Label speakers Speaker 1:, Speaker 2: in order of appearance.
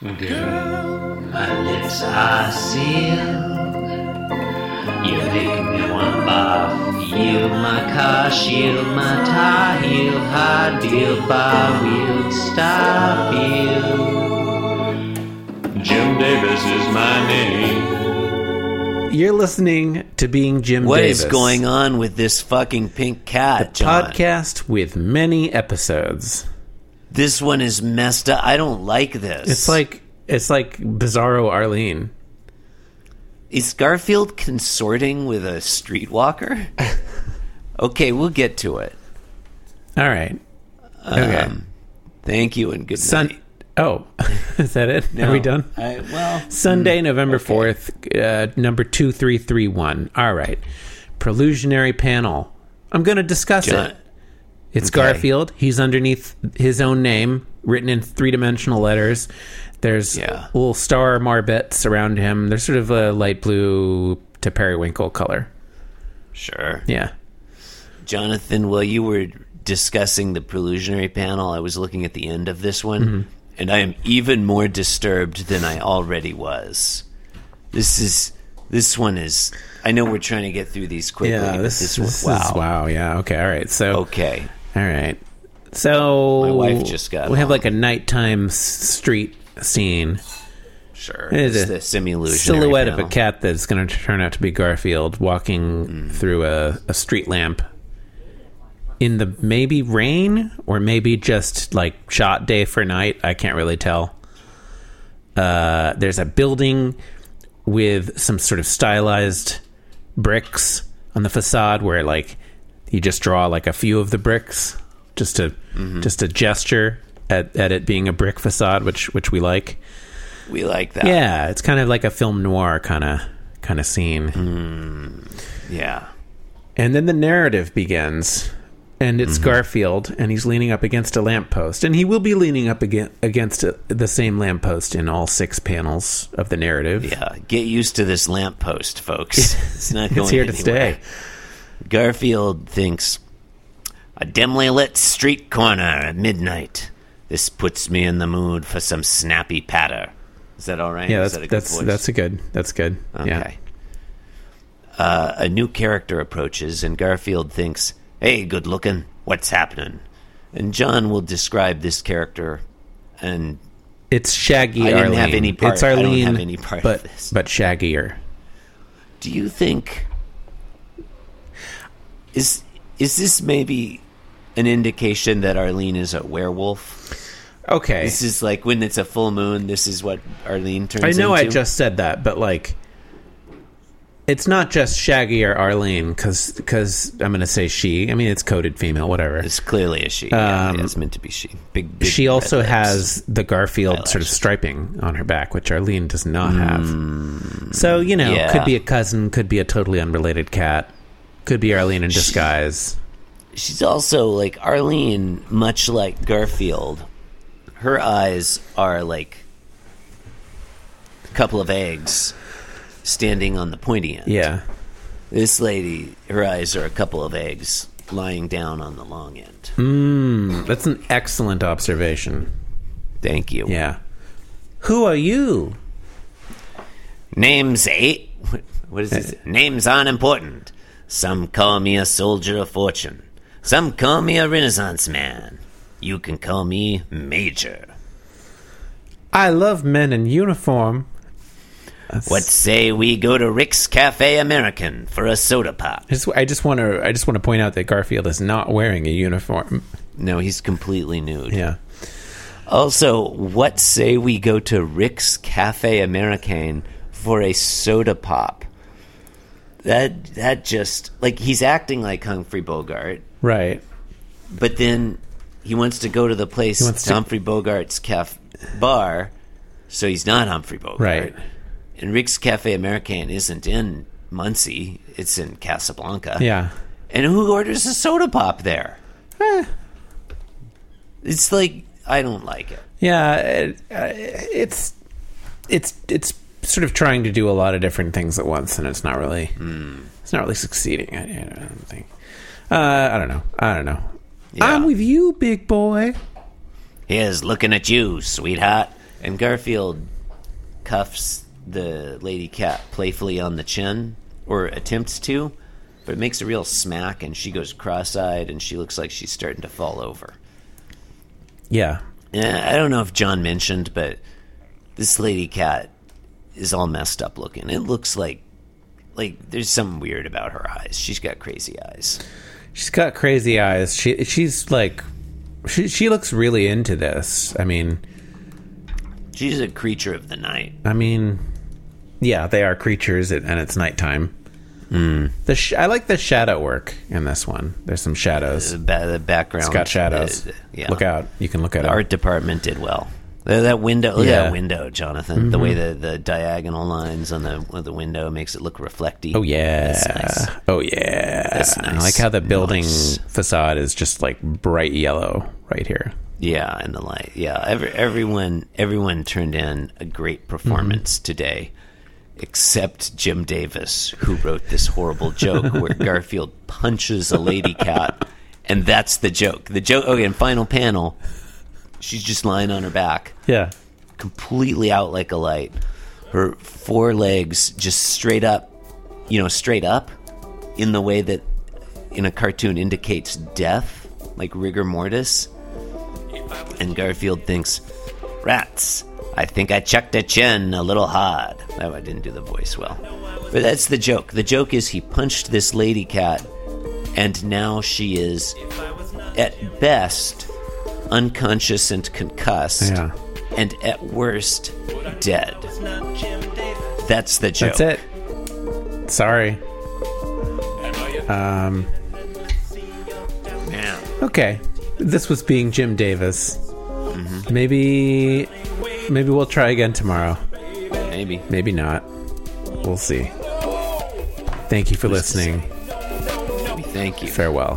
Speaker 1: Girl, my lips are sealed. You make me want barf. Yield my car, shield my tie, heel, high deal, bar wheel, stop you. Jim Davis is my name.
Speaker 2: You're listening to Being Jim
Speaker 3: What is
Speaker 2: Davis.
Speaker 3: going on with this fucking pink cat, John?
Speaker 2: Podcast with many episodes.
Speaker 3: This one is messed up. I don't like this.
Speaker 2: It's like it's like Bizarro Arlene.
Speaker 3: is Garfield consorting with a streetwalker? okay, we'll get to it.
Speaker 2: All right. Okay.
Speaker 3: Um, thank you and good
Speaker 2: Sun.
Speaker 3: night.
Speaker 2: Oh, is that it? Are we done?
Speaker 3: I, well,
Speaker 2: Sunday, November fourth, uh, number two three three one. All right. Prelusionary panel. I'm going to discuss
Speaker 3: John-
Speaker 2: it. It's
Speaker 3: Okay.
Speaker 2: Garfield. He's underneath his own name, written in three dimensional letters. There's
Speaker 3: Yeah.
Speaker 2: little star marbets around him. They're sort of a light blue to periwinkle color.
Speaker 3: sure.
Speaker 2: Yeah.
Speaker 3: Jonathan, while you were discussing the prelusionary panel, I was looking at the end of this one,
Speaker 2: Mm-hmm.
Speaker 3: and I am even more disturbed than I already was. This is this one is. I know we're trying to get through these quickly.
Speaker 2: Yeah.
Speaker 3: but
Speaker 2: This,
Speaker 3: this,
Speaker 2: this
Speaker 3: one,
Speaker 2: is
Speaker 3: wow.
Speaker 2: wow. Yeah. Okay. All right. So.
Speaker 3: Okay,
Speaker 2: All right. So
Speaker 3: My wife just got
Speaker 2: We have like a nighttime street scene.
Speaker 3: sure.
Speaker 2: It is
Speaker 3: It's
Speaker 2: a silhouette of a cat that's going to turn out to be Garfield walking
Speaker 3: Mm.
Speaker 2: through a, a street lamp in the maybe rain or maybe just like shot day for night. I can't really tell. Uh, there's a building with some sort of stylized bricks on the facade where like you just draw like a few of the bricks just to
Speaker 3: Mm-hmm.
Speaker 2: just a gesture at, at it being a brick facade which which we like
Speaker 3: We like that.
Speaker 2: yeah, it's kind of like a film noir kind of kind of scene.
Speaker 3: Mm. Yeah.
Speaker 2: And then the narrative begins, and
Speaker 3: Mm-hmm.
Speaker 2: it's Garfield, and he's leaning up against a lamppost, and he will be leaning up against, against the same lamppost in all six panels of the narrative.
Speaker 3: Yeah, get used to this lamppost, folks. It's not going
Speaker 2: it's here to stay.
Speaker 3: Garfield thinks a dimly lit street corner at midnight. This puts me in the mood for some snappy patter. Is that all right?
Speaker 2: Yeah,
Speaker 3: Is
Speaker 2: that's
Speaker 3: that a good
Speaker 2: that's
Speaker 3: voice?
Speaker 2: that's a good. That's good. Yeah.
Speaker 3: okay. Uh, a new character approaches, and Garfield thinks, "Hey, good looking. What's happening?" And John will describe this character, and
Speaker 2: It's Shaggy.
Speaker 3: I didn't
Speaker 2: Arlene.
Speaker 3: have any part-
Speaker 2: It's
Speaker 3: I don't
Speaker 2: Arlene,
Speaker 3: have any part of
Speaker 2: but
Speaker 3: this.
Speaker 2: but shaggier.
Speaker 3: do you think is is this maybe an indication that Arlene is a werewolf?
Speaker 2: Okay,
Speaker 3: This is like when it's a full moon. This is what Arlene turns. Into.
Speaker 2: I know I just said that, but like, it's not just Shaggy or Arlene because cuz I'm going to say she. I mean, it's coded female, whatever.
Speaker 3: It's clearly a she. yeah,
Speaker 2: Um,
Speaker 3: it's meant to be she. Big. big
Speaker 2: she also has the Garfield sort of striping on her back, which Arlene does not have. So you know,
Speaker 3: yeah.
Speaker 2: could be a cousin, could be a totally unrelated cat, could be Arlene in disguise.
Speaker 3: She's also like Arlene, much like Garfield. Her eyes are like a couple of eggs standing on the pointy end.
Speaker 2: Yeah,
Speaker 3: This lady, her eyes are a couple of eggs lying down on the long end.
Speaker 2: mm, that's an excellent observation.
Speaker 3: Thank you.
Speaker 2: Yeah. Who are you?
Speaker 3: Names eight. What, what is this? Names aren't important. Some call me a soldier of fortune. Some call me a Renaissance man. You can call me Major.
Speaker 2: I love men in uniform.
Speaker 3: What say we go to Rick's Cafe American for a soda pop?
Speaker 2: I just, I just want to I just want to point out that Garfield is not wearing a uniform.
Speaker 3: No, he's completely nude.
Speaker 2: Yeah.
Speaker 3: Also, what say we go to Rick's Cafe American for a soda pop? That that just like he's acting like Humphrey Bogart,
Speaker 2: Right.
Speaker 3: but then he wants to go to the place to Humphrey Bogart's caf- bar, so he's not Humphrey Bogart.
Speaker 2: Right.
Speaker 3: And Rick's Cafe American isn't in Muncie; it's in Casablanca.
Speaker 2: Yeah.
Speaker 3: And who orders a soda pop there?
Speaker 2: Eh.
Speaker 3: It's like I don't like it.
Speaker 2: Yeah, it, uh, it's it's it's sort of trying to do a lot of different things at once, and it's not really it's not really succeeding. I, I don't think. Uh, I don't know. I don't know.
Speaker 3: Yeah.
Speaker 2: I'm with you, big boy.
Speaker 3: Here's looking at you, sweetheart. And Garfield cuffs the lady cat playfully on the chin, or attempts to, but it makes a real smack, and she goes cross eyed, and she looks like she's starting to fall over.
Speaker 2: Yeah.
Speaker 3: Yeah, I don't know if John mentioned, but this lady cat is all messed up looking. It looks like like there's something weird about her eyes. She's got crazy eyes.
Speaker 2: She's got crazy eyes. She she's like she she looks really into this. I mean,
Speaker 3: She's a creature of the night.
Speaker 2: I mean, yeah, they are creatures and it's nighttime. Mm. The sh- I like the shadow work in this one. There's some shadows.
Speaker 3: The, the background.
Speaker 2: It's got shadows.
Speaker 3: uh, yeah.
Speaker 2: Look out! You can look at
Speaker 3: The
Speaker 2: it.
Speaker 3: art department did well. That that window, look at
Speaker 2: Yeah.
Speaker 3: that window, Jonathan. The way mm-hmm. the, the diagonal lines on the on the window makes it look reflecty.
Speaker 2: Oh yeah.
Speaker 3: That's nice.
Speaker 2: Oh yeah.
Speaker 3: That's
Speaker 2: I
Speaker 3: nice.
Speaker 2: like how the building
Speaker 3: Nice.
Speaker 2: facade is just like bright yellow right here.
Speaker 3: Yeah, and the light. Yeah, every, everyone everyone turned in a great performance mm-hmm. today, except Jim Davis, who wrote this horrible joke where Garfield punches a lady cat, and that's the joke. The joke. Okay, and final panel, she's just lying on her back,
Speaker 2: Yeah.
Speaker 3: completely out like a light. Her four legs just straight up, you know, straight up, in the way that in a cartoon indicates death, like rigor mortis. And Garfield thinks, rats. I think I chucked a chin a little hard. Oh, I didn't do the voice well. But that's the joke. The joke is he punched this lady cat, and now she is, at best, unconscious and concussed
Speaker 2: Yeah.
Speaker 3: and at worst dead. That's the joke.
Speaker 2: That's it. Sorry. Um.
Speaker 3: Yeah.
Speaker 2: Okay. This was being Jim Davis.
Speaker 3: Mm-hmm.
Speaker 2: Maybe. Maybe we'll try again tomorrow.
Speaker 3: Maybe.
Speaker 2: Maybe not. We'll see. Thank you for listening.
Speaker 3: Thank you.
Speaker 2: Farewell.